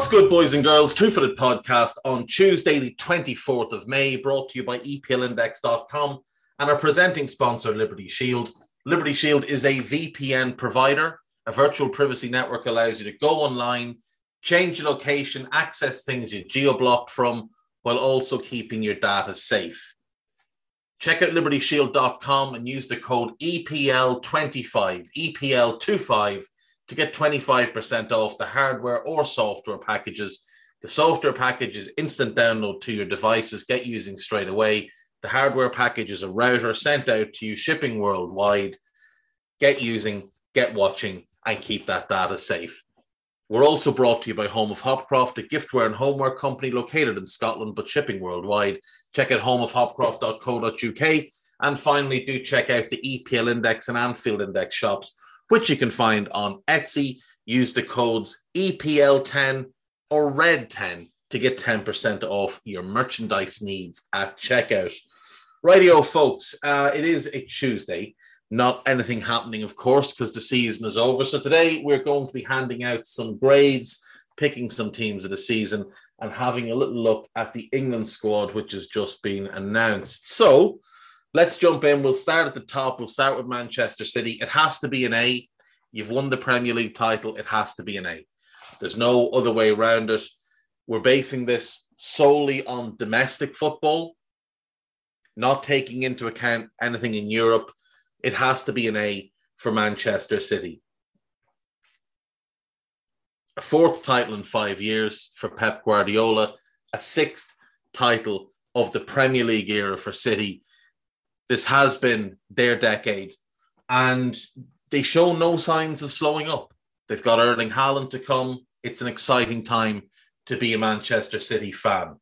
What's good, boys and girls? Two Footed Podcast on Tuesday, the 24th of May, brought to you by EPLindex.com and our presenting sponsor, Liberty Shield. Liberty Shield is a VPN provider. A virtual privacy network allows you to go online, change your location, access things you're geo blocked from, while also keeping your data safe. Check out libertyshield.com and use the code EPL25, EPL25 to get 25% off the hardware or software packages. The software package is instant download to your devices, get using straight away. The hardware package is a router sent out to you, shipping worldwide. Get using, get watching, and keep that data safe. We're also brought to you by Home of Hopcroft, a giftware and homeware company located in Scotland but shipping worldwide. Check out homeofhopcroft.co.uk. And finally, do check out the EPL Index and Anfield Index shops which you can find on Etsy. Use the codes EPL10 or RED10 to get 10% off your merchandise needs at checkout. Radio, folks, uh, it is a Tuesday. Not anything happening, of course, because the season is over. So today we're going to be handing out some grades, picking some teams of the season, and having a little look at the England squad, which has just been announced. So Let's jump in. We'll start at the top. We'll start with Manchester City. It has to be an A. You've won the Premier League title. It has to be an A. There's no other way around it. We're basing this solely on domestic football, not taking into account anything in Europe. It has to be an A for Manchester City. A fourth title in five years for Pep Guardiola, a sixth title of the Premier League era for City this has been their decade, and they show no signs of slowing up. They've got Erling Haaland to come. It's an exciting time to be a Manchester City fan.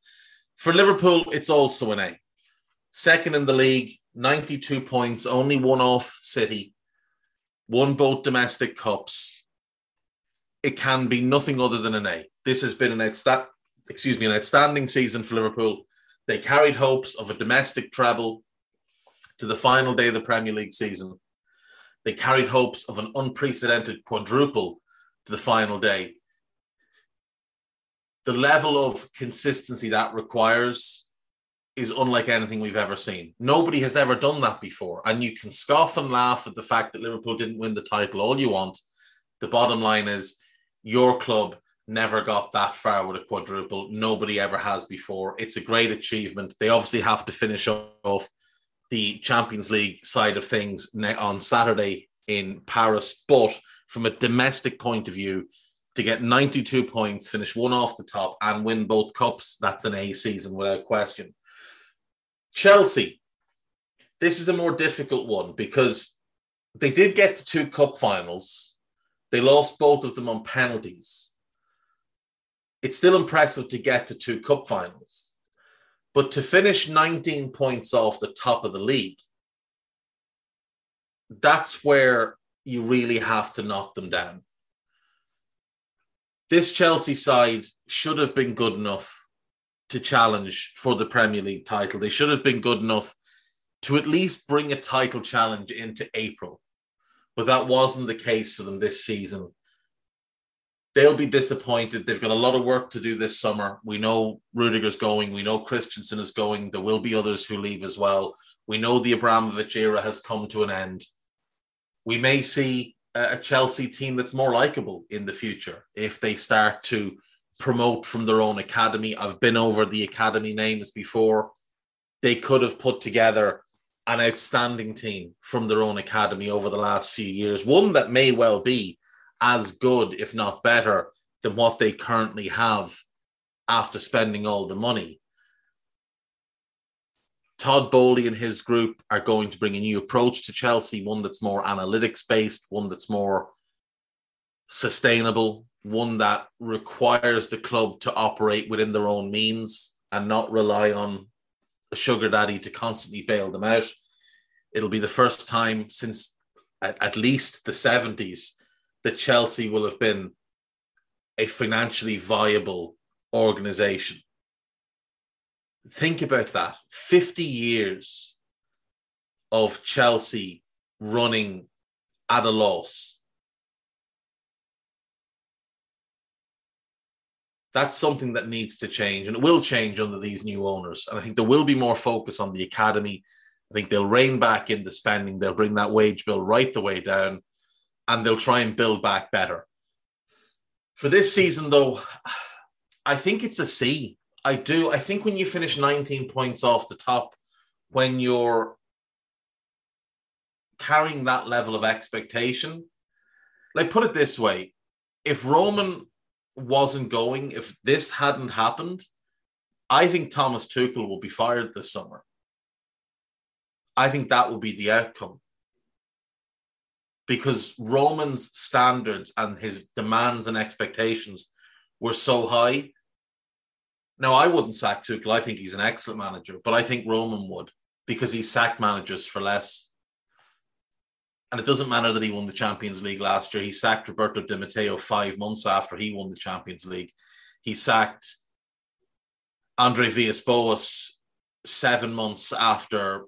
For Liverpool, it's also an A. Second in the league, 92 points, only one off City, won both domestic cups. It can be nothing other than an A. This has been an outsta- excuse me, an outstanding season for Liverpool. They carried hopes of a domestic treble to the final day of the Premier League season. They carried hopes of an unprecedented quadruple to the final day. The level of consistency that requires is unlike anything we've ever seen. Nobody has ever done that before. And you can scoff and laugh at the fact that Liverpool didn't win the title all you want. The bottom line is your club never got that far with a quadruple. Nobody ever has before. It's a great achievement. They obviously have to finish off the Champions League side of things on Saturday in Paris. But from a domestic point of view, to get 92 points, finish one off the top, and win both cups, that's an A season without question. Chelsea, this is a more difficult one because they did get to two cup finals. They lost both of them on penalties. It's still impressive to get to two cup finals. But to finish 19 points off the top of the league, that's where you really have to knock them down. This Chelsea side should have been good enough to challenge for the Premier League title. They should have been good enough to at least bring a title challenge into April. But that wasn't the case for them this season they'll be disappointed. They've got a lot of work to do this summer. We know Rudiger's going. We know Christensen is going. There will be others who leave as well. We know the Abramovich era has come to an end. We may see a Chelsea team that's more likable in the future if they start to promote from their own academy. I've been over the academy names before. They could have put together an outstanding team from their own academy over the last few years, one that may well be as good, if not better, than what they currently have after spending all the money. Todd Boehly and his group are going to bring a new approach to Chelsea, one that's more analytics based, one that's more sustainable, one that requires the club to operate within their own means and not rely on a sugar daddy to constantly bail them out. It'll be the first time since at, at least the 70s that Chelsea will have been a financially viable organization think about that 50 years of Chelsea running at a loss. That's something that needs to change and it will change under these new owners. And I think there will be more focus on the academy. I think they'll rein back in the spending, they'll bring that wage bill right the way down, and they'll try and build back better. For this season, though, I think it's a C. I do. I think when you finish 19 points off the top, when you're carrying that level of expectation, like put it this way if Roman wasn't going, if this hadn't happened, I think Thomas Tuchel will be fired this summer. I think that will be the outcome. Because Roman's standards and his demands and expectations were so high now, I wouldn't sack Tuchel. I think he's an excellent manager, but I think Roman would because he sacked managers for less. And it doesn't matter that he won the Champions League last year. He sacked Roberto Di Matteo five months after he won the Champions League. He sacked Andre Villas-Boas seven months after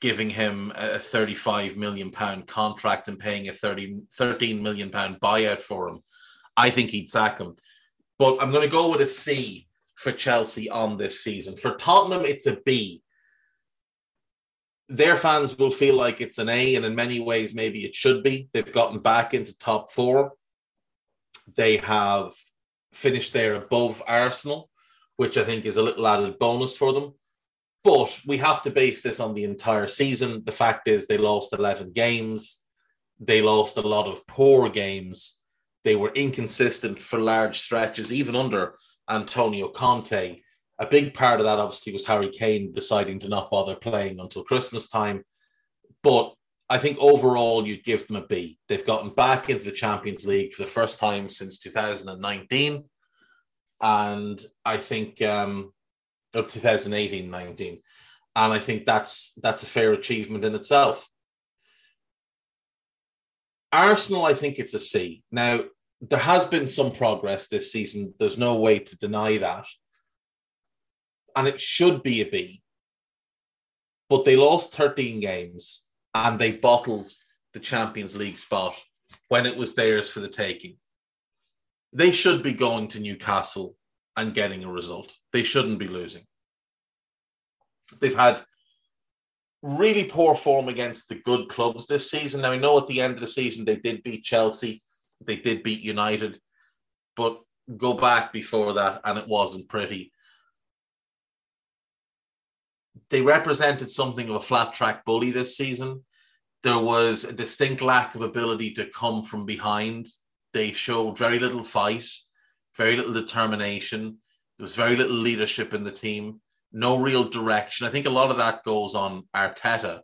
giving him a 35 million pound contract and paying a 30, 13 million pound buyout for him. I think he'd sack him. But I'm going to go with a C for Chelsea on this season. For Tottenham, it's a B. Their fans will feel like it's an A, and in many ways, maybe it should be. They've gotten back into top four. They have finished there above Arsenal, which I think is a little added bonus for them. But we have to base this on the entire season. The fact is, they lost 11 games. They lost a lot of poor games. They were inconsistent for large stretches, even under Antonio Conte. A big part of that, obviously, was Harry Kane deciding to not bother playing until Christmas time. But I think overall, you'd give them a B. They've gotten back into the Champions League for the first time since 2019. And I think, um, 2018 19. And I think that's that's a fair achievement in itself. Arsenal, I think it's a C. Now, there has been some progress this season. There's no way to deny that. And it should be a B. But they lost 13 games and they bottled the Champions League spot when it was theirs for the taking. They should be going to Newcastle and getting a result. They shouldn't be losing. They've had really poor form against the good clubs this season. Now, I know at the end of the season they did beat Chelsea they did beat United, but go back before that and it wasn't pretty. They represented something of a flat track bully this season. There was a distinct lack of ability to come from behind. They showed very little fight, very little determination. There was very little leadership in the team, no real direction. I think a lot of that goes on Arteta.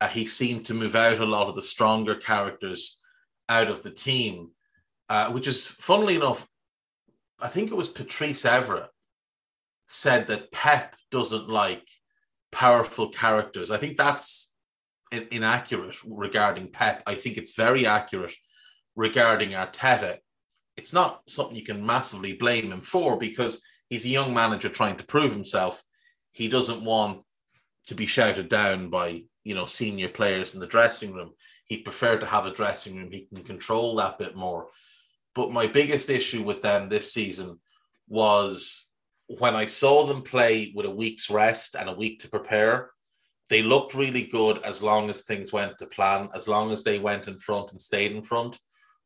Uh, he seemed to move out a lot of the stronger characters out of the team, uh, which is funnily enough, I think it was Patrice Evra said that Pep doesn't like powerful characters. I think that's inaccurate regarding Pep. I think it's very accurate regarding Arteta. It's not something you can massively blame him for because he's a young manager trying to prove himself. He doesn't want to be shouted down by you know senior players in the dressing room he'd prefer to have a dressing room. He can control that bit more. But my biggest issue with them this season was when I saw them play with a week's rest and a week to prepare, they looked really good as long as things went to plan, as long as they went in front and stayed in front.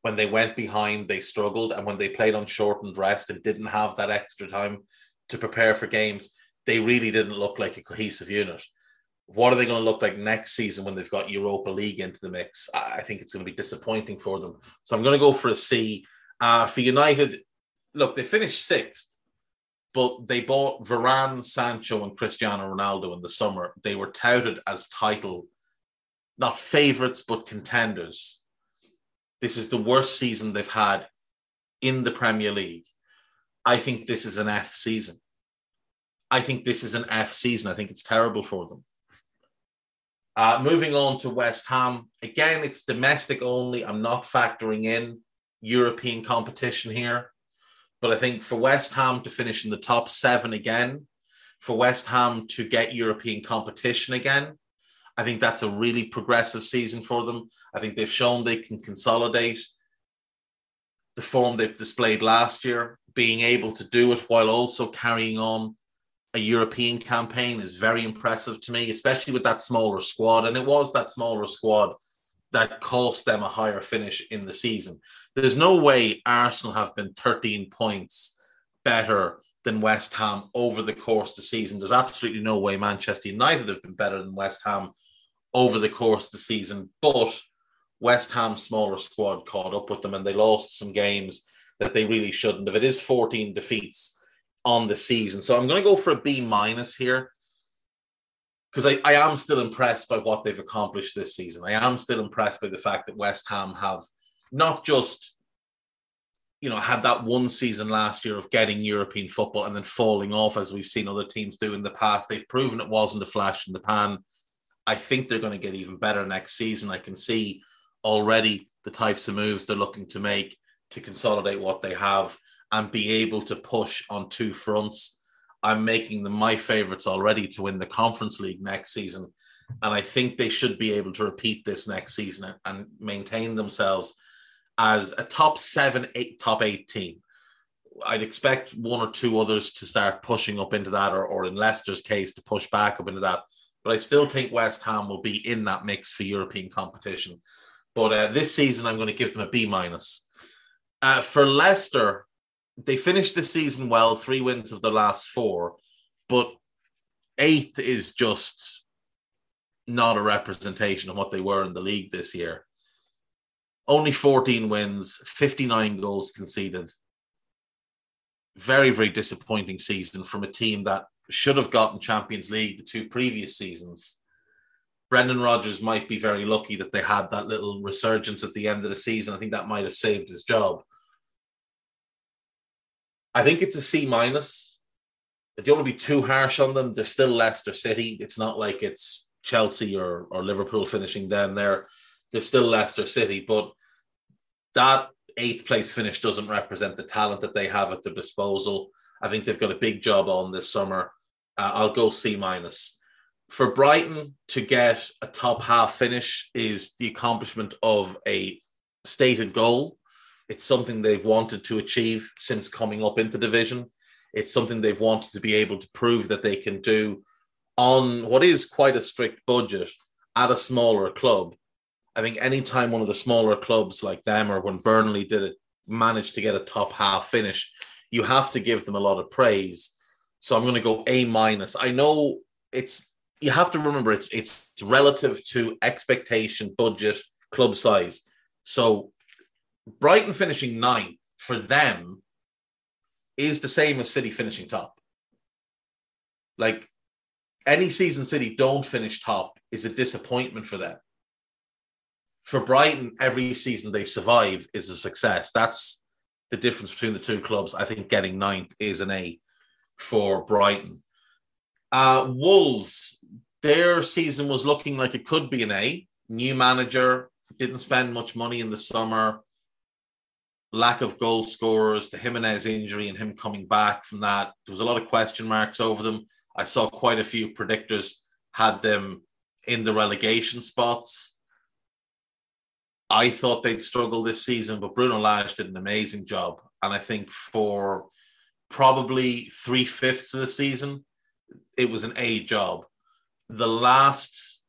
When they went behind, they struggled. And when they played on shortened rest and didn't have that extra time to prepare for games, they really didn't look like a cohesive unit what are they going to look like next season when they've got Europa League into the mix? I think it's going to be disappointing for them. So I'm going to go for a C. Uh, for United, look, they finished sixth. but they bought Varane, Sancho, and Cristiano Ronaldo in the summer. They were touted as title, not favorites, but contenders. This is the worst season they've had in the Premier League. I think this is an F season. I think this is an F season. I think it's terrible for them. Uh, moving on to West Ham. Again, it's domestic only. I'm not factoring in European competition here. But I think for West Ham to finish in the top seven again, for West Ham to get European competition again, I think that's a really progressive season for them. I think they've shown they can consolidate the form they've displayed last year, being able to do it while also carrying on a European campaign is very impressive to me, especially with that smaller squad. And it was that smaller squad that cost them a higher finish in the season. There's no way Arsenal have been 13 points better than West Ham over the course of the season. There's absolutely no way Manchester United have been better than West Ham over the course of the season. But West Ham's smaller squad caught up with them and they lost some games that they really shouldn't have. It is 14 defeats on the season. So I'm going to go for a B minus here because I, I am still impressed by what they've accomplished this season. I am still impressed by the fact that West Ham have not just you know had that one season last year of getting European football and then falling off as we've seen other teams do in the past. They've proven it wasn't a flash in the pan. I think they're going to get even better next season. I can see already the types of moves they're looking to make to consolidate what they have and be able to push on two fronts. I'm making them my favorites already to win the Conference League next season. And I think they should be able to repeat this next season and maintain themselves as a top seven, eight, top eight team. I'd expect one or two others to start pushing up into that, or, or in Leicester's case, to push back up into that. But I still think West Ham will be in that mix for European competition. But uh, this season, I'm going to give them a B minus. Uh, for Leicester, they finished the season well, three wins of the last four, but eighth is just not a representation of what they were in the league this year. Only 14 wins, 59 goals conceded. Very, very disappointing season from a team that should have gotten Champions League the two previous seasons. Brendan Rodgers might be very lucky that they had that little resurgence at the end of the season. I think that might have saved his job. I think it's a C minus. I don't want to be too harsh on them. They're still Leicester City. It's not like it's Chelsea or, or Liverpool finishing down there. They're still Leicester City, but that eighth place finish doesn't represent the talent that they have at their disposal. I think they've got a big job on this summer. Uh, I'll go C minus. For Brighton to get a top half finish is the accomplishment of a stated goal. It's something they've wanted to achieve since coming up into division. It's something they've wanted to be able to prove that they can do on what is quite a strict budget at a smaller club. I think anytime one of the smaller clubs like them or when Burnley did it managed to get a top half finish, you have to give them a lot of praise. So I'm going to go A minus. I know it's you have to remember it's it's relative to expectation, budget, club size. So Brighton finishing ninth for them is the same as City finishing top. Like any season City don't finish top is a disappointment for them. For Brighton, every season they survive is a success. That's the difference between the two clubs. I think getting ninth is an A for Brighton. Uh, Wolves, their season was looking like it could be an A. New manager, didn't spend much money in the summer lack of goal scorers, the Jimenez injury, and him coming back from that. There was a lot of question marks over them. I saw quite a few predictors had them in the relegation spots. I thought they'd struggle this season, but Bruno Lage did an amazing job. And I think for probably three fifths of the season, it was an A job. The last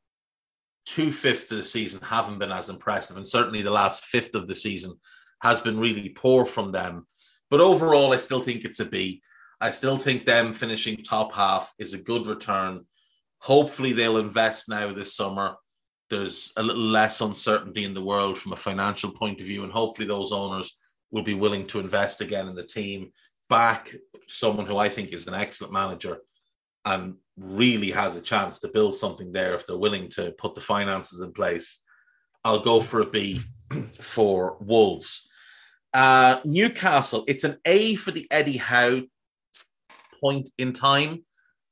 two fifths of the season haven't been as impressive, and certainly the last fifth of the season has been really poor from them. But overall, I still think it's a B. I still think them finishing top half is a good return. Hopefully, they'll invest now this summer. There's a little less uncertainty in the world from a financial point of view, and hopefully, those owners will be willing to invest again in the team back someone who I think is an excellent manager and really has a chance to build something there if they're willing to put the finances in place. I'll go for a B for Wolves. Uh, Newcastle, it's an A for the Eddie Howe point in time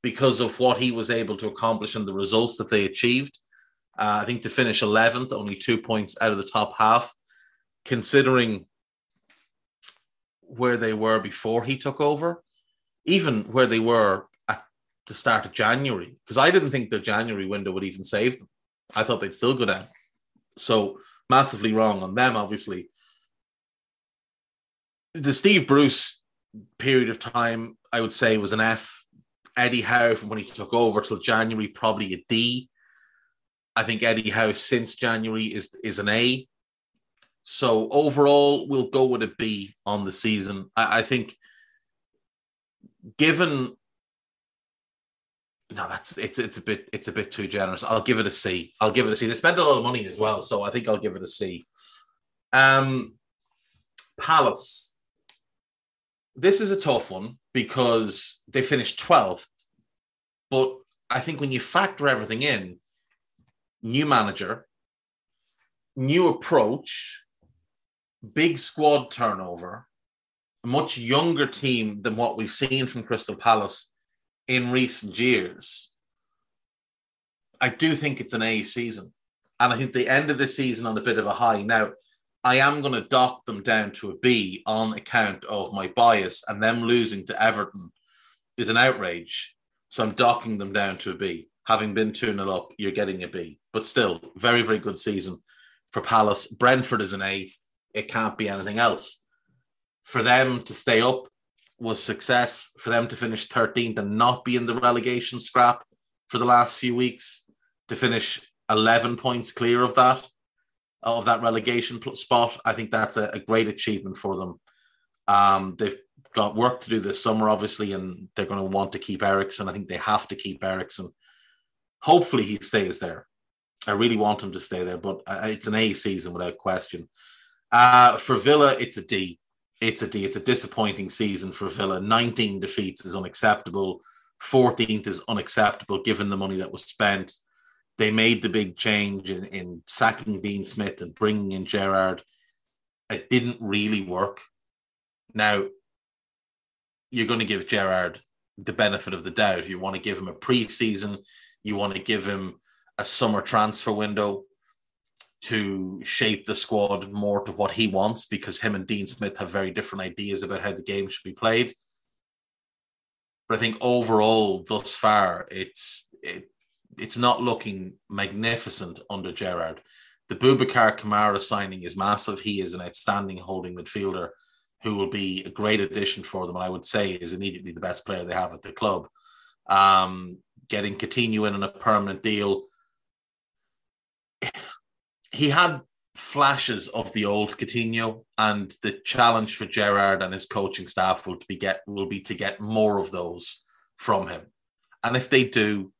because of what he was able to accomplish and the results that they achieved. Uh, I think to finish 11th, only two points out of the top half, considering where they were before he took over, even where they were at the start of January, because I didn't think the January window would even save them. I thought they'd still go down. So massively wrong on them, obviously. The Steve Bruce period of time, I would say, was an F. Eddie Howe from when he took over till January, probably a D. I think Eddie Howe since January is is an A. So overall, we'll go with a B on the season. I, I think, given no, that's it's it's a bit it's a bit too generous. I'll give it a C. I'll give it a C. They spent a lot of money as well, so I think I'll give it a C. Um, Palace. This is a tough one because they finished 12th. But I think when you factor everything in, new manager, new approach, big squad turnover, a much younger team than what we've seen from Crystal Palace in recent years. I do think it's an A season. And I think the end of the season on a bit of a high. Now, I am going to dock them down to a B on account of my bias, and them losing to Everton is an outrage. So I'm docking them down to a B. Having been 2 0 up, you're getting a B. But still, very, very good season for Palace. Brentford is an A it can't be anything else. For them to stay up was success. For them to finish 13th and not be in the relegation scrap for the last few weeks, to finish 11 points clear of that, of that relegation spot, I think that's a, a great achievement for them. Um, they've got work to do this summer, obviously, and they're going to want to keep Eriksen. I think they have to keep Eriksen. Hopefully, he stays there. I really want him to stay there, but uh, it's an A season without question. Uh, for Villa, it's a D. It's a D. It's a disappointing season for Villa. 19 defeats is unacceptable. 14th is unacceptable given the money that was spent. They made the big change in, in sacking Dean Smith and bringing in Gerrard. It didn't really work. Now, you're going to give Gerrard the benefit of the doubt. You want to give him a preseason, you want to give him a summer transfer window to shape the squad more to what he wants because him and Dean Smith have very different ideas about how the game should be played. But I think overall, thus far, it's it, it's not looking magnificent under Gerrard. The Boubacar Kamara signing is massive. He is an outstanding holding midfielder who will be a great addition for them, and I would say is immediately the best player they have at the club. Um, getting Coutinho in on a permanent deal he had flashes of the old Coutinho, and the challenge for Gerrard and his coaching staff will be get will be to get more of those from him. And if they do,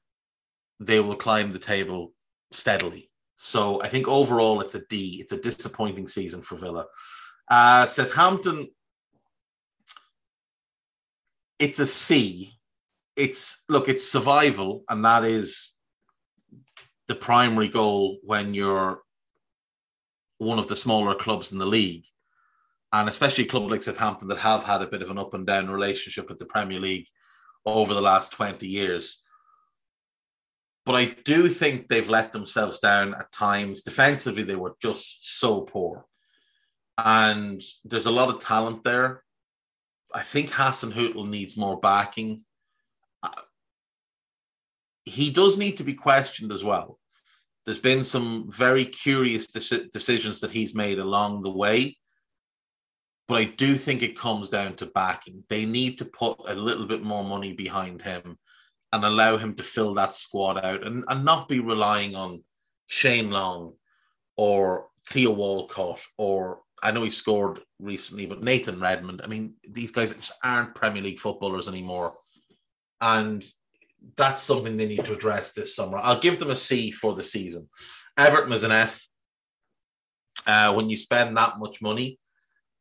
they will climb the table steadily. So I think overall it's a D. It's a disappointing season for Villa. Uh, Southampton, it's a C. It's look, it's survival, and that is the primary goal when you're one of the smaller clubs in the league, and especially club like Southampton that have had a bit of an up and down relationship with the Premier League over the last 20 years. But I do think they've let themselves down at times. Defensively, they were just so poor. And there's a lot of talent there. I think Hasenhüttl needs more backing. He does need to be questioned as well there's been some very curious de- decisions that he's made along the way. But I do think it comes down to backing. They need to put a little bit more money behind him and allow him to fill that squad out and, and not be relying on Shane Long or Theo Walcott or I know he scored recently, but Nathan Redmond. I mean, these guys just aren't Premier League footballers anymore. And that's something they need to address this summer. I'll give them a C for the season. Everton is an F. Uh, when you spend that much money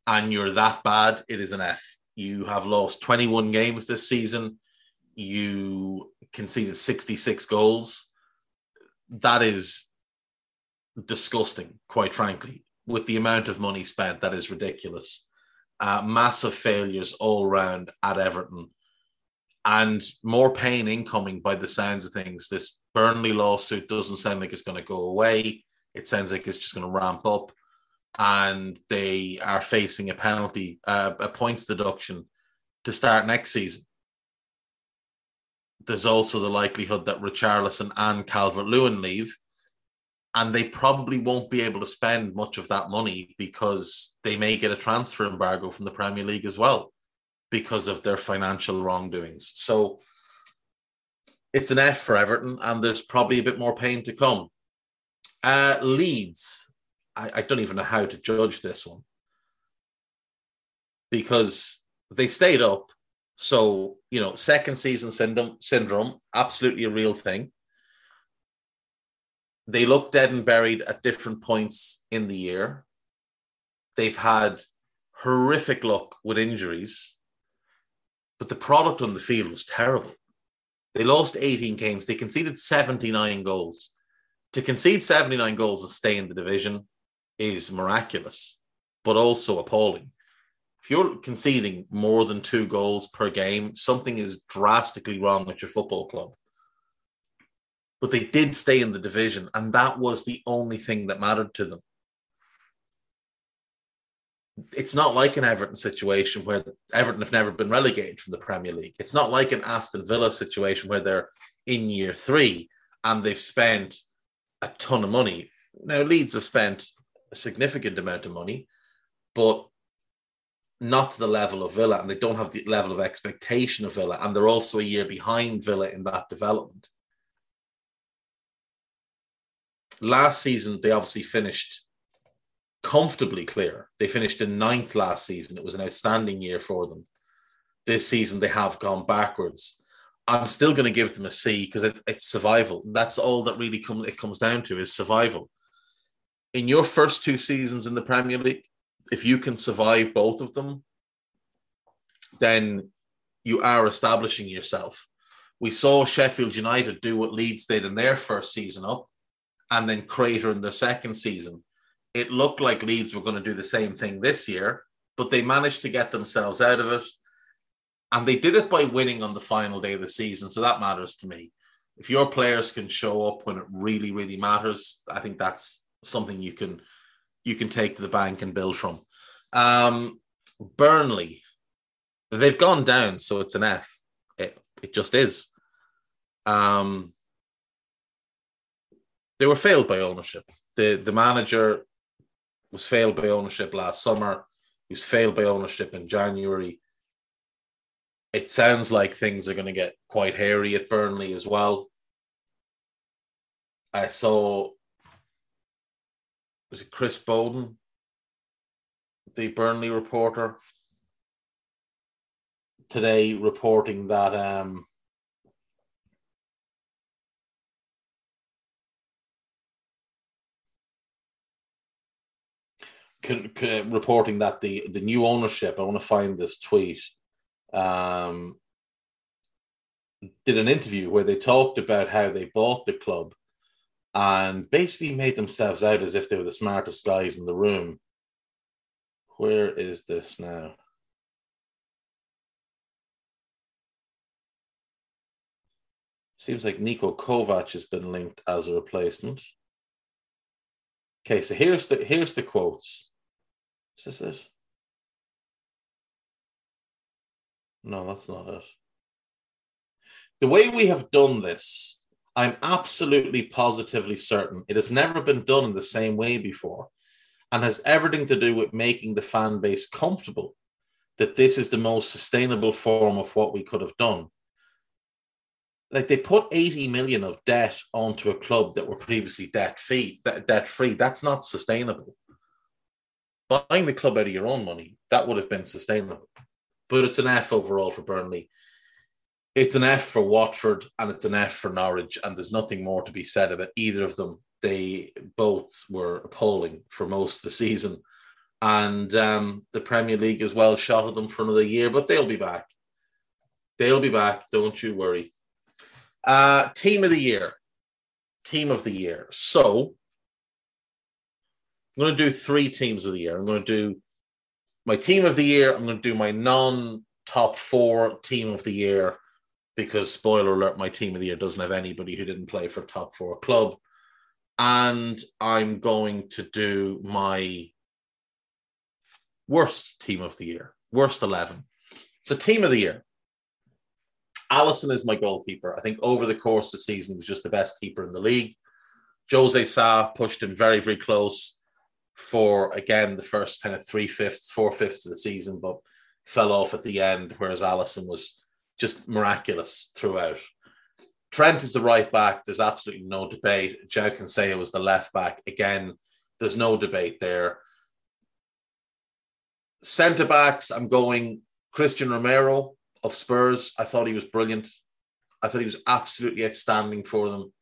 and you're that bad, it is an F. You have lost 21 games this season. You conceded 66 goals. That is disgusting, quite frankly. With the amount of money spent, that is ridiculous. Uh, massive failures all round at Everton and more pain incoming by the sounds of things. This Burnley lawsuit doesn't sound like it's going to go away. It sounds like it's just going to ramp up, and they are facing a penalty, uh, a points deduction to start next season. There's also the likelihood that Richarlison and Calvert Lewin leave, and they probably won't be able to spend much of that money because they may get a transfer embargo from the Premier League as well because of their financial wrongdoings. So it's an F for Everton, and there's probably a bit more pain to come. Uh, Leeds, I, I don't even know how to judge this one because they stayed up. So, you know, second season syndrome, syndrome, absolutely a real thing. They look dead and buried at different points in the year. They've had horrific luck with injuries but the product on the field was terrible. They lost 18 games. They conceded 79 goals. To concede 79 goals and stay in the division is miraculous, but also appalling. If you're conceding more than two goals per game, something is drastically wrong with your football club. But they did stay in the division, and that was the only thing that mattered to them it's not like an Everton situation where Everton have never been relegated from the Premier League. It's not like an Aston Villa situation where they're in year three and they've spent a ton of money. Now, Leeds have spent a significant amount of money, but not to the level of Villa, and they don't have the level of expectation of Villa, and they're also a year behind Villa in that development. Last season, they obviously finished comfortably clear. They finished in ninth last season. It was an outstanding year for them. This season, they have gone backwards. I'm still going to give them a C because it, it's survival. That's all that really come, it comes down to is survival. In your first two seasons in the Premier League, if you can survive both of them, then you are establishing yourself. We saw Sheffield United do what Leeds did in their first season up and then crater in their second season it looked like Leeds were going to do the same thing this year, but they managed to get themselves out of it. And they did it by winning on the final day of the season. So that matters to me. If your players can show up when it really, really matters, I think that's something you can you can take to the bank and build from. Um, Burnley, they've gone down, so it's an F. It, it just is. Um, they were failed by ownership. The the manager was failed by ownership last summer. He was failed by ownership in January. It sounds like things are going to get quite hairy at Burnley as well. I saw was it Chris Boden, the Burnley reporter, today reporting that um, reporting that the the new ownership. I want to find this tweet. Um, did an interview where they talked about how they bought the club and basically made themselves out as if they were the smartest guys in the room. Where is this now? Seems like Niko Kovac has been linked as a replacement. Okay, so here's the here's the quotes. Is this it? No, that's not it. The way we have done this, I'm absolutely positively certain it has never been done in the same way before and has everything to do with making the fan base comfortable that this is the most sustainable form of what we could have done. Like they put 80 million of debt onto a club that were previously debt free, debt free. That's not sustainable buying the club out of your own money, that would have been sustainable. But it's an F overall for Burnley. It's an F for Watford and it's an F for Norwich, and there's nothing more to be said about either of them. They both were appalling for most of the season. and um, the Premier League as well shot at them for another year, but they'll be back. They'll be back. Don't you worry. Uh, team of the year. Team of the year. So I'm going to do three teams of the year. I'm going to do my team of the year. I'm going to do my non top four team of the year because, spoiler alert, my team of the year doesn't have anybody who didn't play for top four club. And I'm going to do my worst team of the year, worst 11. So, team of the year. Alisson is my goalkeeper. I think over the course of the season, he was just the best keeper in the league. Jose Sa pushed him very, very close for, again, the first kind of three fifths, four fifths of the season, but fell off at the end, whereas Alisson was just miraculous throughout. Trent is the right back. There's absolutely no debate. João Cancelo was the left back. Again, there's no debate there. Centre backs, I'm going Cristian Romero of Spurs. I thought he was brilliant. I thought he was absolutely outstanding for them.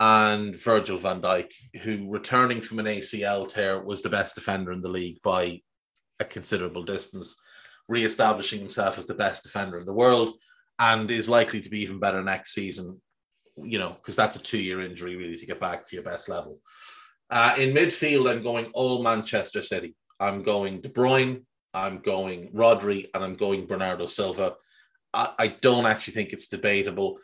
And Virgil van Dijk, who returning from an ACL tear was the best defender in the league by a considerable distance, re-establishing himself as the best defender in the world, and is likely to be even better next season. You know, because that's a two-year injury really to get back to your best level. Uh, in midfield, I'm going all Manchester City. I'm going De Bruyne, I'm going Rodri, and I'm going Bernardo Silva. I, I don't actually think it's debatable.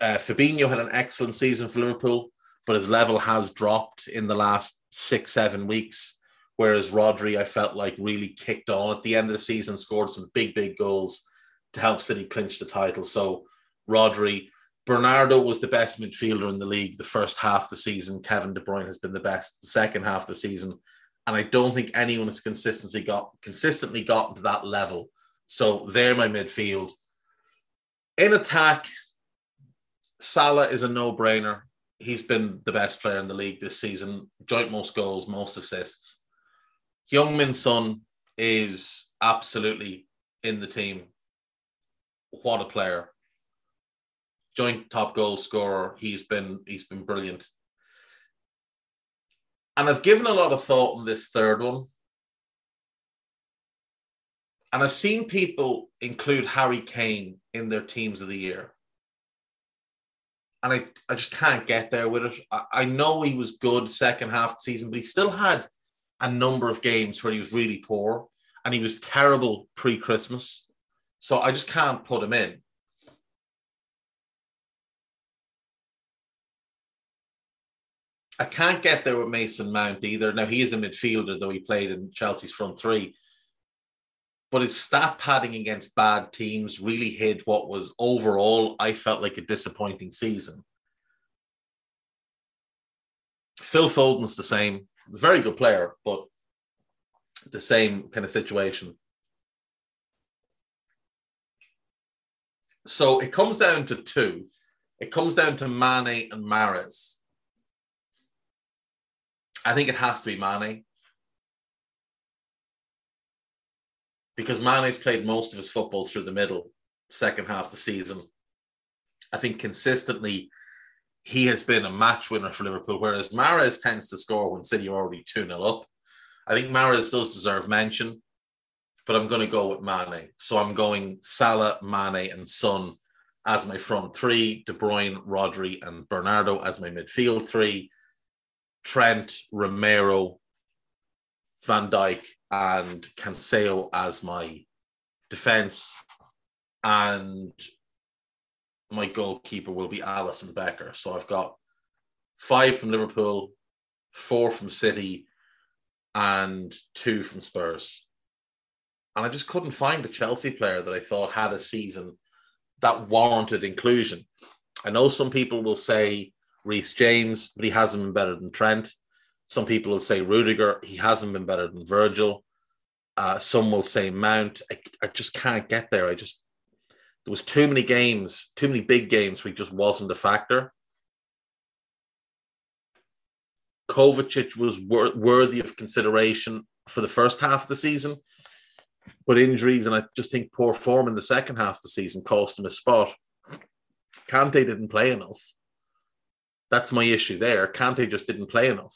Uh, Fabinho had an excellent season for Liverpool, but his level has dropped in the last six, seven weeks. Whereas Rodri, I felt like really kicked on at the end of the season, scored some big, big goals to help City clinch the title. So Rodri, Bernardo was the best midfielder in the league the first half of the season. Kevin De Bruyne has been the best the second half of the season and I don't think anyone has consistently got consistently gotten to that level. So they're my midfield. In attack, Salah is a no-brainer. He's been the best player in the league this season. Joint most goals, most assists. Heung-min Son is absolutely in the team. What a player! Joint top goal scorer. He's been he's been brilliant. And I've given a lot of thought on this third one. And I've seen people include Harry Kane in their teams of the year. And I, I just can't get there with it. I, I know he was good second half of the season, but he still had a number of games where he was really poor and he was terrible pre Christmas. So I just can't put him in. I can't get there with Mason Mount either. Now he is a midfielder, though he played in Chelsea's front three. But his stat padding against bad teams really hid what was overall, I felt like a disappointing season. Phil Foden's the same, very good player, but the same kind of situation. So it comes down to two. It comes down to Mane and Mahrez I think it has to be Mane. Because Mane's played most of his football through the middle, second half of the season. I think consistently he has been a match winner for Liverpool, whereas Mahrez tends to score when City are already 2 0 up. I think Mahrez does deserve mention, but I'm going to go with Mane. So I'm going Salah, Mane, and Son as my front three, De Bruyne, Rodri, and Bernardo as my midfield three, Trent, Romero, Van Dijk, and Cancelo as my defense. And my goalkeeper will be Alisson Becker. So I've got five from Liverpool, four from City, and two from Spurs. And I just couldn't find a Chelsea player that I thought had a season that warranted inclusion. I know some people will say Reece James, but he hasn't been better than Trent. Some people will say Rudiger, he hasn't been better than Virgil. Uh, some will say Mount. I, I just can't get there. I just there was too many games, too many big games We just wasn't a factor. Kovacic was wor- worthy of consideration for the first half of the season, but injuries and I just think poor form in the second half of the season cost him a spot. Kante didn't play enough. That's my issue there. Kante just didn't play enough.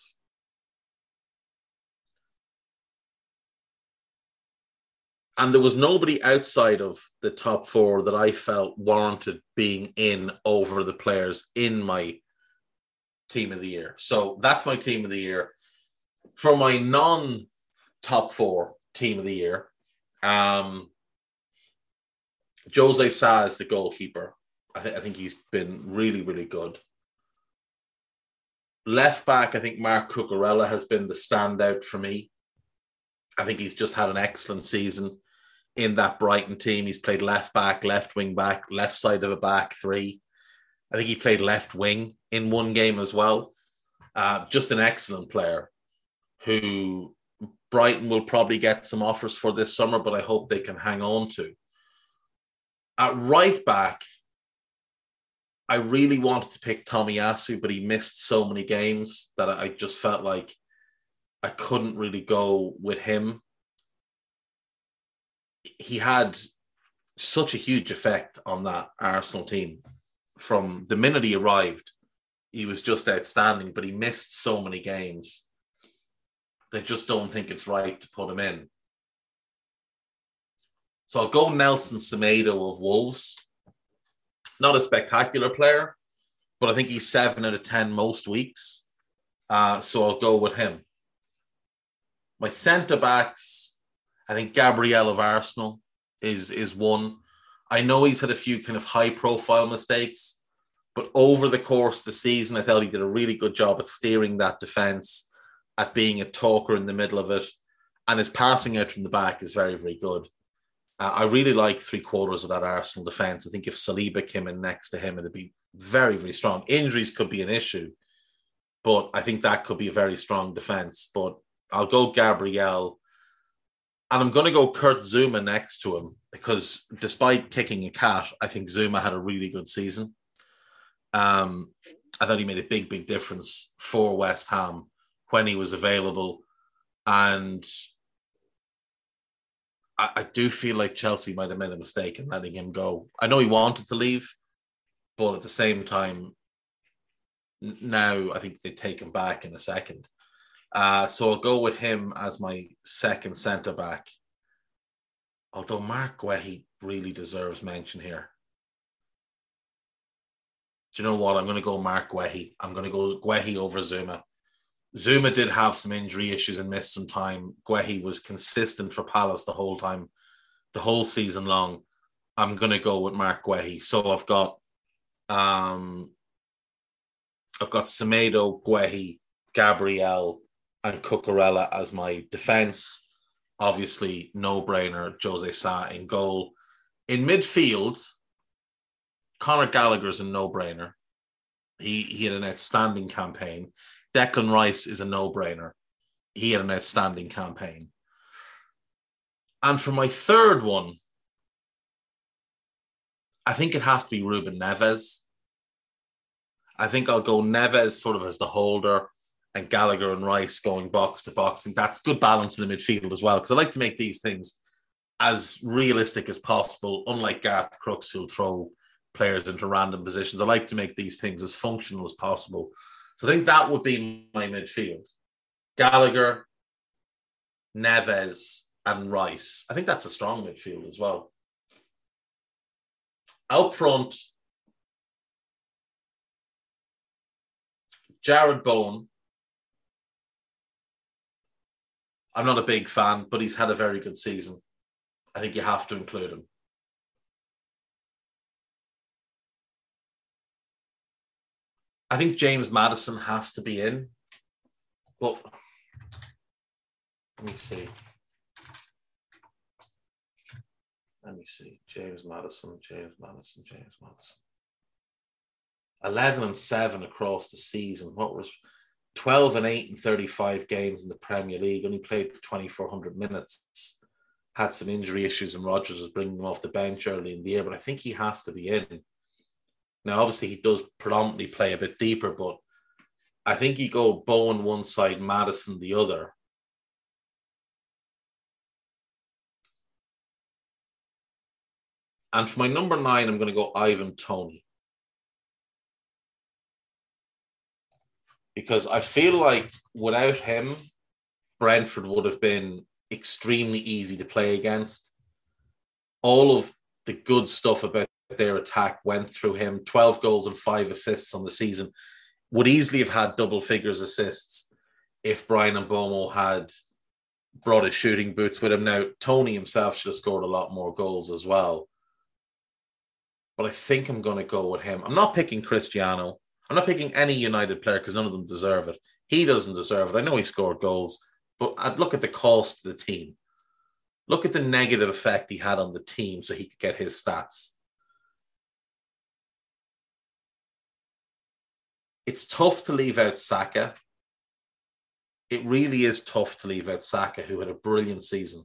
And there was nobody outside of the top four that I felt warranted being in over the players in my team of the year. So that's my team of the year. For my non top four team of the year, um, Jose Sa is the goalkeeper. I, th- I think he's been really, really good. Left back, I think Marc Cucurella has been the standout for me. I think he's just had an excellent season in that Brighton team. He's played left back, left wing back, left side of a back three. I think he played left wing in one game as well. Uh, just an excellent player who Brighton will probably get some offers for this summer, but I hope they can hang on to. At right back, I really wanted to pick Tomiyasu, but he missed so many games that I just felt like I couldn't really go with him. He had such a huge effect on that Arsenal team from the minute he arrived. He was just outstanding, but he missed so many games. They just don't think it's right to put him in. So I'll go Nelson Semedo of Wolves not a spectacular player, but I think he's seven out of 10 most weeks. Uh, so I'll go with him. My centre backs, I think Gabriel of Arsenal is, is one. I know he's had a few kind of high profile mistakes, but over the course of the season, I thought he did a really good job at steering that defence, at being a talker in the middle of it. And his passing out from the back is very, very good. Uh, I really like three quarters of that Arsenal defense. I think if Saliba came in next to him, it'd be very, very strong. Injuries could be an issue, but I think that could be a very strong defense. But I'll go Gabriel. And I'm going to go Kurt Zouma next to him because despite kicking a cat, I think Zouma had a really good season. Um, I thought he made a big, big difference for West Ham when he was available. And I, I do feel like Chelsea might have made a mistake in letting him go. I know he wanted to leave, but at the same time, now I think they take him back in a second. Uh, so I'll go with him as my second centre back. Although Mark Guehi really deserves mention here. Do you know what? I'm going to go Mark Guehi. I'm going to go Guehi over Zouma. Zouma did have some injury issues and missed some time. Guehi was consistent for Palace the whole time, the whole season long. I'm going to go with Mark Guehi. So I've got, um, I've got Semedo, Guehi, Gabriel, and Cucurella as my defense. Obviously, no brainer. Jose Sa in goal. In midfield, Conor Gallagher's a no brainer. He he had an outstanding campaign. Declan Rice is a no brainer. He had an outstanding campaign. And for my third one, I think it has to be Ruben Neves. I think I'll go Neves sort of as the holder and Gallagher and Rice going box to box. I think that's good balance in the midfield as well, because I like to make these things as realistic as possible, unlike Garth Crooks, who'll throw players into random positions. I like to make these things as functional as possible. So I think that would be my midfield. Gallagher, Neves, and Rice. I think that's a strong midfield as well. Out front, Jarrod Bowen. I'm not a big fan, but he's had a very good season. I think you have to include him. I think James Maddison has to be in, but let me see. Let me see. James Maddison, James Maddison, James Maddison. 11 and 7 across the season. What was 12 and 8 and 35 games in the Premier League? Only played 2,400 minutes. Had some injury issues, and Rodgers was bringing him off the bench early in the year, but I think he has to be in. Now, obviously, he does predominantly play a bit deeper, but I think you go Bowen one side, Maddison the other. And for my number nine, I'm going to go Ivan Toney. Because I feel like without him, Brentford would have been extremely easy to play against. all of the good stuff about their attack went through him 12 goals and five assists on the season. Would easily have had double figures assists if Bryan and Mbeumo had brought his shooting boots with him. Now, Toney himself should have scored a lot more goals as well. But I think I'm going to go with him. I'm not picking Cristiano. I'm not picking any United player because none of them deserve it. He doesn't deserve it. I know he scored goals, but I'd look at the cost of the team. Look at the negative effect he had on the team so he could get his stats. It's tough to leave out Saka it really is tough to leave out Saka, who had a brilliant season.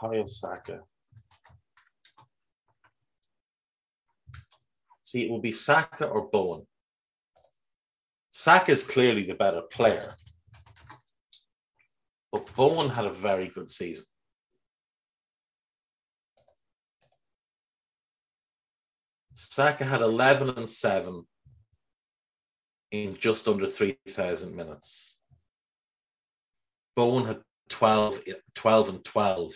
Kyle Saka. See, it will be Saka or Bowen. Saka is clearly the better player, but Bowen had a very good season. Saka had 11 and 7 in just under 3,000 minutes. Bowen had 12, 12 and 12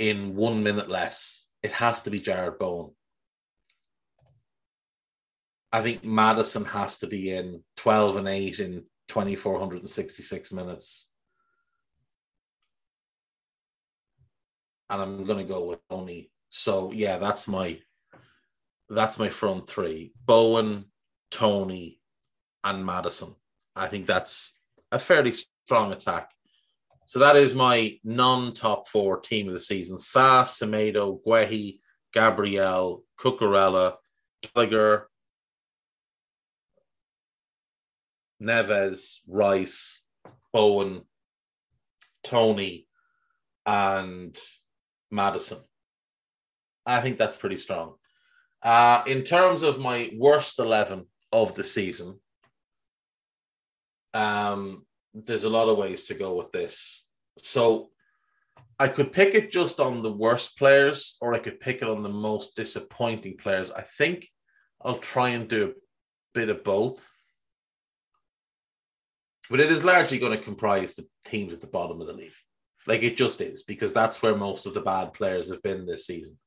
in one minute less. It has to be Jarrod Bowen. I think Maddison has to be in 12 and 8 in 2,466 minutes. And I'm going to go with Toney. So yeah, that's my that's my front three: Bowen, Toney, and Maddison. I think that's a fairly strong attack. So that is my non-top four team of the season. Sa, Semedo, Guehi, Gabriel, Cucurella, Gallagher, Neves, Rice, Bowen, Toney, and Maddison. I think that's pretty strong. Uh, in terms of my worst 11 of the season, um, there's a lot of ways to go with this. So I could pick it just on the worst players, or I could pick it on the most disappointing players. I think I'll try and do a bit of both. But it is largely going to comprise the teams at the bottom of the league. Like it just is, because that's where most of the bad players have been this season.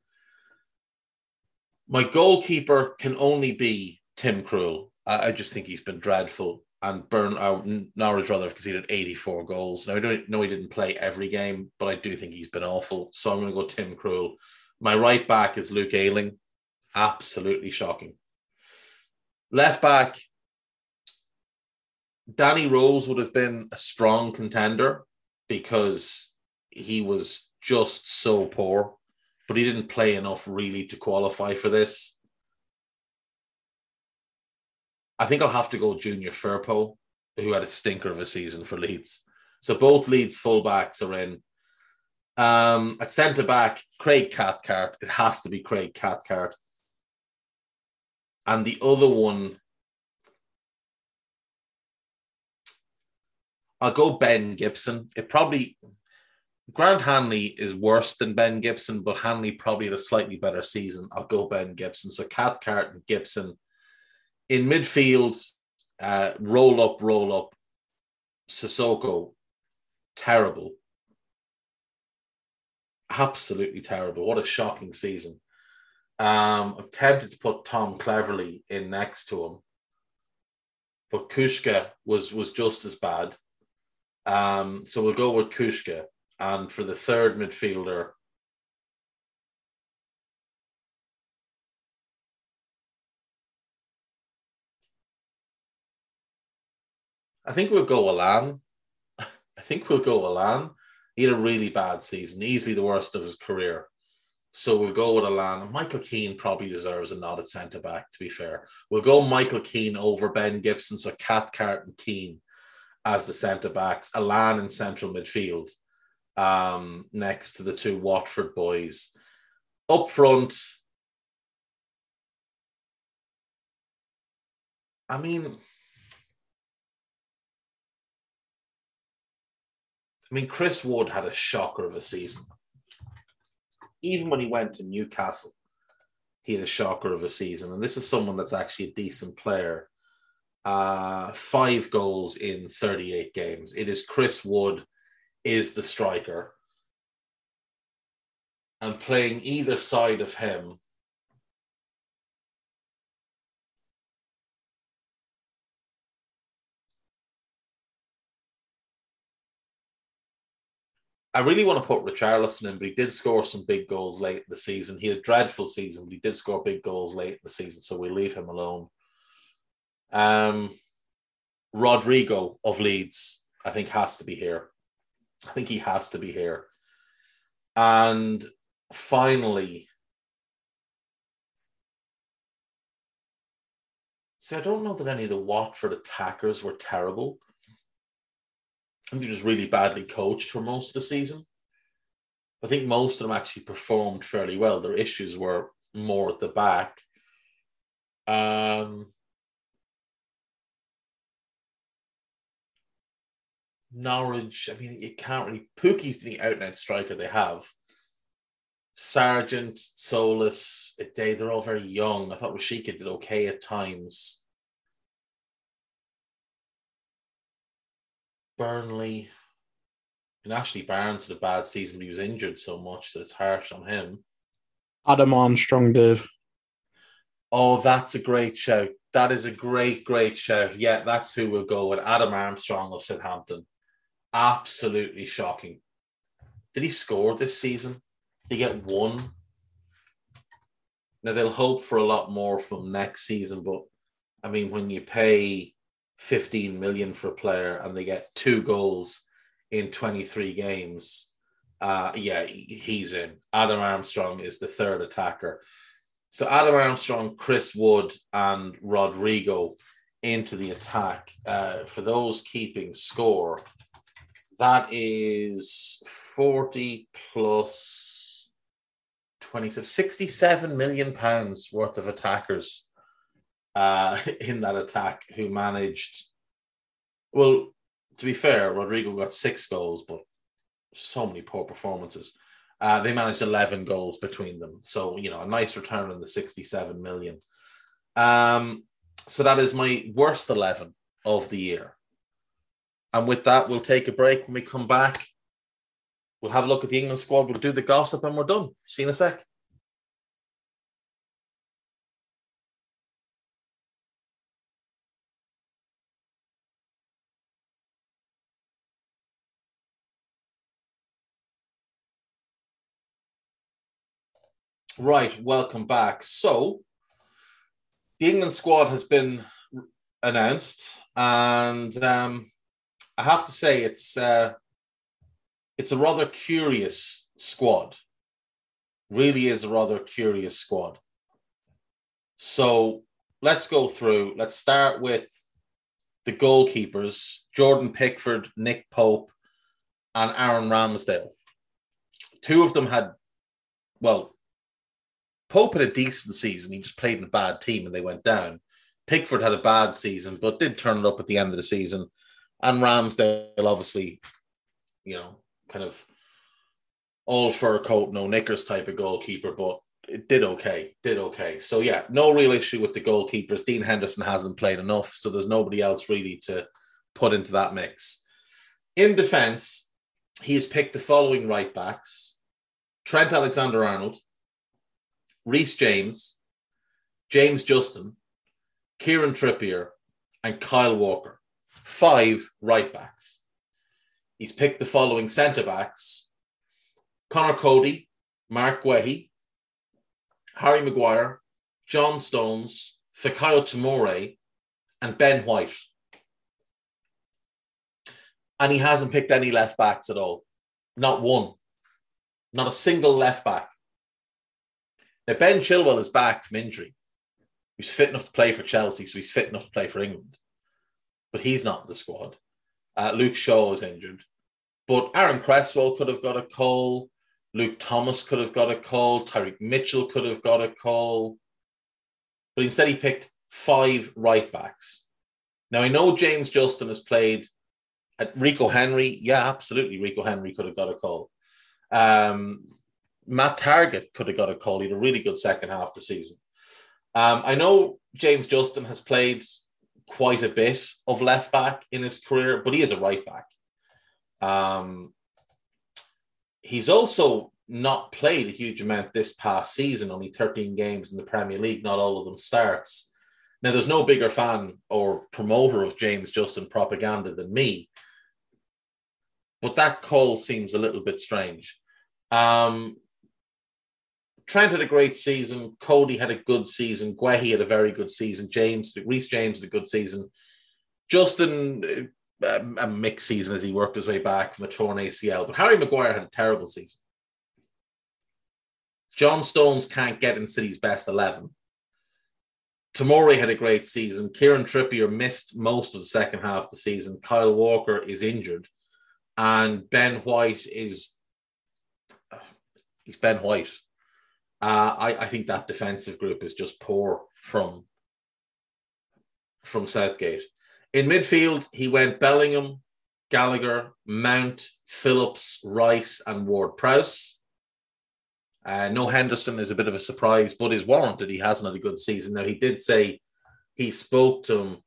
My goalkeeper can only be Tim Krul. I, I just think he's been dreadful and Burn uh, Norwich rather have conceded 84 goals. Now I don't know he didn't play every game, but I do think he's been awful. So I'm going to go Tim Krul. My right back is Luke Ayling. Absolutely shocking. Left back, Danny Rose would have been a strong contender because he was just so poor, but he didn't play enough really to qualify for this. I think I'll have to go Junior Firpo, who had a stinker of a season for Leeds. So both Leeds fullbacks are in. Um, at centre back, Craig Cathcart. It has to be Craig Cathcart. And the other one, I'll go Ben Gibson. It probably Grant Hanley is worse than Ben Gibson, but Hanley probably had a slightly better season. I'll go Ben Gibson. So Cathcart and Gibson in midfield, uh, roll up, roll up. Sissoko, terrible. Absolutely terrible. What a shocking season. Um, I'm tempted to put Tom Cleverley in next to him, but Kucka was was just as bad. Um, so we'll go with Kucka. And for the third midfielder, I think we'll go Allan. I think we'll go Allan. He had a really bad season, easily the worst of his career. So we'll go with Allan. Michael Keane probably deserves a nod at centre back, to be fair. We'll go Michael Keane over Ben Gibson. So Cathcart and Keane as the centre backs, Allan in central midfield, um, next to the two Watford boys. Up front, I mean, I mean, Chris Wood had a shocker of a season. Even when he went to Newcastle, he had a shocker of a season. And this is someone that's actually a decent player. Uh, five goals in 38 games. It is Chris Wood is the striker. and playing either side of him. I really want to put Richarlison in, but he did score some big goals late in the season. He had a dreadful season, but he did score big goals late in the season, so we leave him alone. Um, Rodrigo of Leeds, I think, has to be here. I think he has to be here. And finally, see, I don't know that any of the Watford attackers were terrible. I think they was really badly coached for most of the season. I think most of them actually performed fairly well. Their issues were more at the back. Um, Norwich, I mean, you can't really. Pukki's the out and out striker they have. Sargent, Tzolis, they, they're all very young. I thought Rashica did okay at times. Burnley. And Ashley Barnes had a bad season, but he was injured so much that it's harsh on him. Adam Armstrong did. Oh, that's a great shout. That is a great, great shout. Yeah, that's who we'll go with. Adam Armstrong of Southampton. Absolutely shocking. Did he score this season? Did he get one? Now they'll hope for a lot more from next season, but I mean, when you pay 15 million for a player and they get two goals in 23 games. Uh, yeah, he's in. Adam Armstrong is the third attacker. So Adam Armstrong, Chris Wood, and Rodrigo into the attack. Uh, for those keeping score, that is 40 plus 27, 67 million pounds worth of attackers uh, in that attack who managed. Well, to be fair, Rodrigo got six goals, but so many poor performances. Uh, they managed 11 goals between them. So, you know, a nice return on the 67 million. Um, so that is my worst 11 of the year. And with that, we'll take a break. When we come back, we'll have a look at the England squad. We'll do the gossip and we're done. See you in a sec. Right, welcome back. So, the England squad has been announced, and um, I have to say it's uh, it's a rather curious squad. Really is a rather curious squad. So let's go through. Let's start with the goalkeepers: Jordan Pickford, Nick Pope, and Aaron Ramsdale. Two of them had, well, Pope had a decent season. He just played in a bad team and they went down. Pickford had a bad season, but did turn it up at the end of the season. And Ramsdale, obviously, you know, kind of all fur coat, no knickers type of goalkeeper, but it did okay. Did okay. So yeah, no real issue with the goalkeepers. Dean Henderson hasn't played enough, so there's nobody else really to put into that mix. In defense, he has picked the following right backs: Trent Alexander-Arnold, Reece James, James Justin, Kieran Trippier, and Kyle Walker. Five right backs. He's picked the following centre backs Conor Coady, Mark Guehi, Harry Maguire, John Stones, Fikayo Tomori, and Ben White. And he hasn't picked any left backs at all. Not one. Not a single left back. Now, Ben Chilwell is back from injury. He's fit enough to play for Chelsea, so he's fit enough to play for England. But he's not in the squad. Uh, Luke Shaw is injured. But Aaron Cresswell could have got a call. Luke Thomas could have got a call. Tyrick Mitchell could have got a call. But instead, he picked five right backs. Now, I know James Justin has played at Rico Henry. Yeah, absolutely. Rico Henry could have got a call. Um, Matt Targett could have got a call. He had a really good second half of the season. Um, I know James Justin has played quite a bit of left back in his career, but he is a right back. Um, he's also not played a huge amount this past season, only 13 games in the Premier League, not all of them starts. Now, there's no bigger fan or promoter of James Justin propaganda than me, but that call seems a little bit strange. Um, Trent had a great season. Coady had a good season. Guehi had a very good season. James, Reece James had a good season. Justin, uh, a mixed season as he worked his way back from a torn ACL. But Harry Maguire had a terrible season. John Stones can't get in City's best 11. Tomori had a great season. Kieran Trippier missed most of the second half of the season. Kyle Walker is injured. And Ben White is. He's Ben White. Uh, I, I think that defensive group is just poor from, from Southgate. In midfield, he went Bellingham, Gallagher, Mount, Phillips, Rice, and Ward Prowse. Uh, no Henderson is a bit of a surprise, but is warranted. He hasn't had a good season. Now, he did say he spoke to him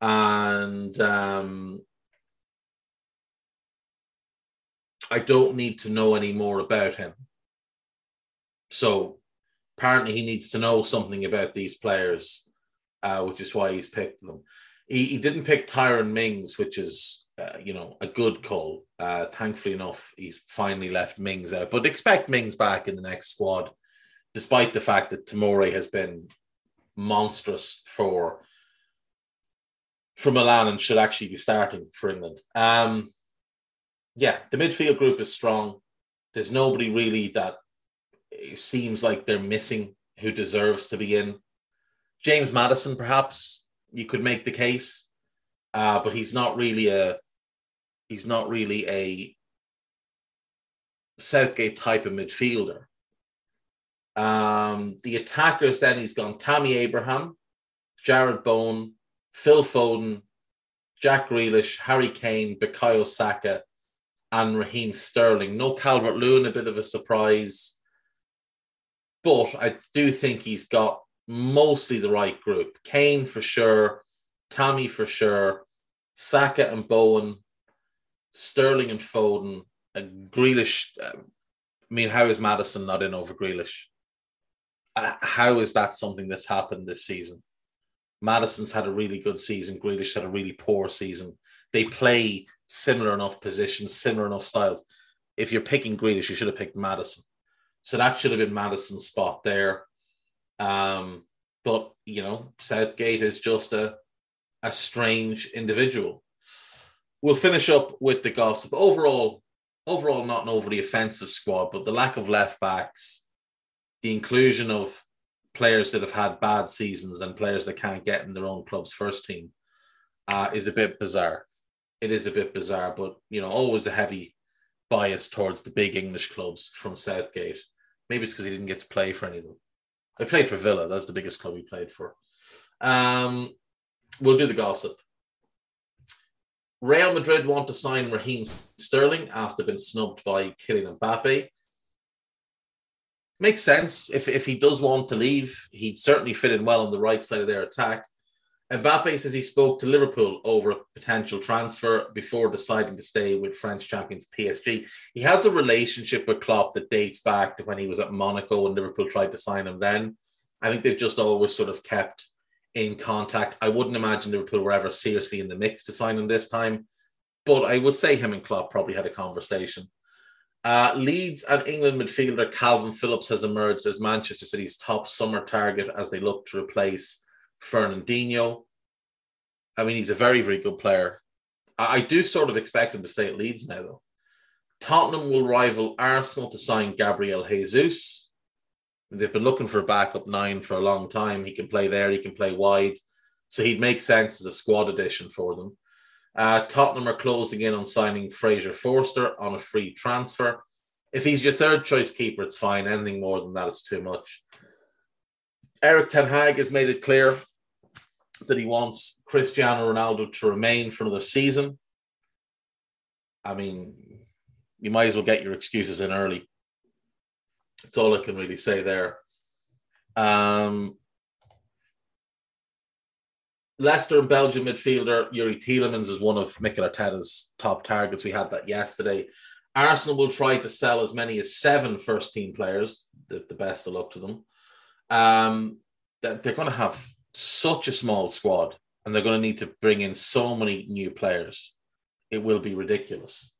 and um, I don't need to know any more about him. So apparently he needs to know something about these players, uh, which is why he's picked them. He, he didn't pick Tyrone Mings, which is uh, you know, a good call. Uh, thankfully enough, he's finally left Mings out. But expect Mings back in the next squad, despite the fact that Tomori has been monstrous for for Milan and should actually be starting for England. Um, yeah, the midfield group is strong. There's nobody really that seems like they're missing who deserves to be in. James Maddison, perhaps you could make the case uh, but he's not really a he's not really a Southgate type of midfielder. Um, the attackers then he's gone Tammy Abraham, Jarrod Bowen, Phil Foden, Jack Grealish, Harry Kane, Bukayo Saka, and Raheem Sterling. No Calvert Lewin, a bit of a surprise. But I do think he's got mostly the right group. Kane for sure, Tammy for sure, Saka and Bowen, Sterling and Foden, and Grealish. Uh, I mean, how is Maddison not in over Grealish? Uh, how is that something that's happened this season? Maddison's had a really good season. Grealish had a really poor season. They play similar enough positions, similar enough styles. If you're picking Grealish, you should have picked Maddison. So that should have been Maddison's spot there. Um, but you know, Southgate is just a a strange individual. We'll finish up with the gossip. Overall, overall, not an overly offensive squad, but the lack of left backs, the inclusion of players that have had bad seasons and players that can't get in their own club's first team uh, is a bit bizarre. It is a bit bizarre, but you know, always a heavy bias towards the big English clubs from Southgate. Maybe it's because he didn't get to play for any of them. I played for Villa. That's the biggest club he played for. Um, we'll do the gossip. Real Madrid want to sign Raheem Sterling after being snubbed by Kylian Mbappe. Makes sense. If, if he does want to leave, he'd certainly fit in well on the right side of their attack. Mbappe says he spoke to Liverpool over a potential transfer before deciding to stay with French champions PSG. He has a relationship with Klopp that dates back to when he was at Monaco and Liverpool tried to sign him then. I think they've just always sort of kept in contact. I wouldn't imagine Liverpool were ever seriously in the mix to sign him this time, but I would say him and Klopp probably had a conversation. Uh, Leeds and England midfielder Kalvin Phillips has emerged as Manchester City's top summer target as they look to replace Fernandinho. I mean, he's a very, very good player. I, I do sort of expect him to stay at Leeds now, though. Tottenham will rival Arsenal to sign Gabriel Jesus. They've been looking for a backup nine for a long time. He can play there, he can play wide. So he'd make sense as a squad addition for them. Uh, Tottenham are closing in on signing Fraser Forster on a free transfer. If he's your third choice keeper, it's fine. Anything more than that is too much. Erik Ten Hag has made it clear that he wants Cristiano Ronaldo to remain for another season. I mean, you might as well get your excuses in early. That's all I can really say there. Um, Leicester and Belgium midfielder Youri Tielemans is one of Mikel Arteta's top targets. We had that yesterday. Arsenal will try to sell as many as seven first team players. The, the best of luck to them. Um, they're going to have such a small squad, and they're going to need to bring in so many new players. It will be ridiculous.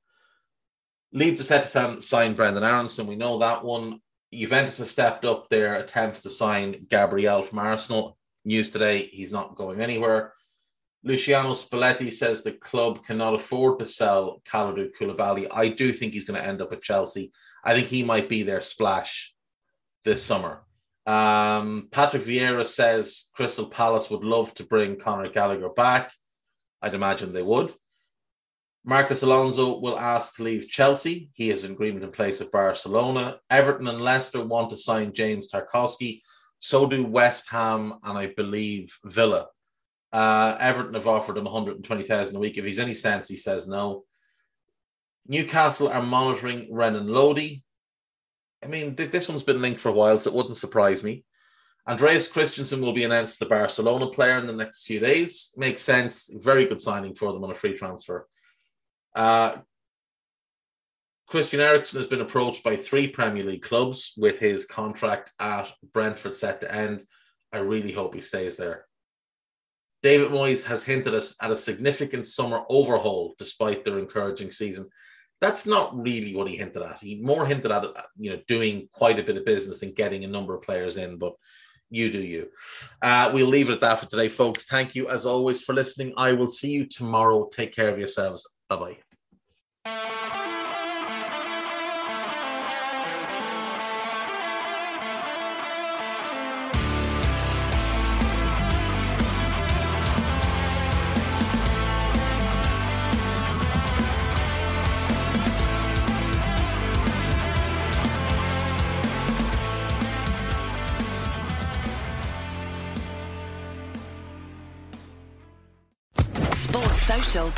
Leeds are set to sign Brendan Aaronson. We know that one. Juventus have stepped up their attempts to sign Gabriel from Arsenal. News today, he's not going anywhere. Luciano Spalletti says the club cannot afford to sell Kalidou Koulibaly. I do think he's going to end up at Chelsea. I think he might be their splash this summer. Um, Patrick Vieira says Crystal Palace would love to bring Conor Gallagher back. I'd imagine they would. Marcus Alonso will ask to leave Chelsea. He is in agreement in place with Barcelona. Everton and Leicester want to sign James Tarkowski. So do West Ham and I believe Villa. Uh, Everton have offered him 120,000 a week. If he's any sense, he says no. Newcastle are monitoring Renan Lodi. I mean, this one's been linked for a while, so it wouldn't surprise me. Andreas Christensen will be announced the Barcelona player in the next few days. Makes sense. Very good signing for them on a free transfer. Uh, Christian Eriksen has been approached by three Premier League clubs with his contract at Brentford set to end. I really hope he stays there. David Moyes has hinted us at a significant summer overhaul despite their encouraging season. That's not really what he hinted at. He more hinted at you know doing quite a bit of business and getting a number of players in, but you do you. Uh, we'll leave it at that for today, folks. Thank you as always for listening. I will see you tomorrow. Take care of yourselves. Bye bye.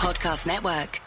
Podcast Network.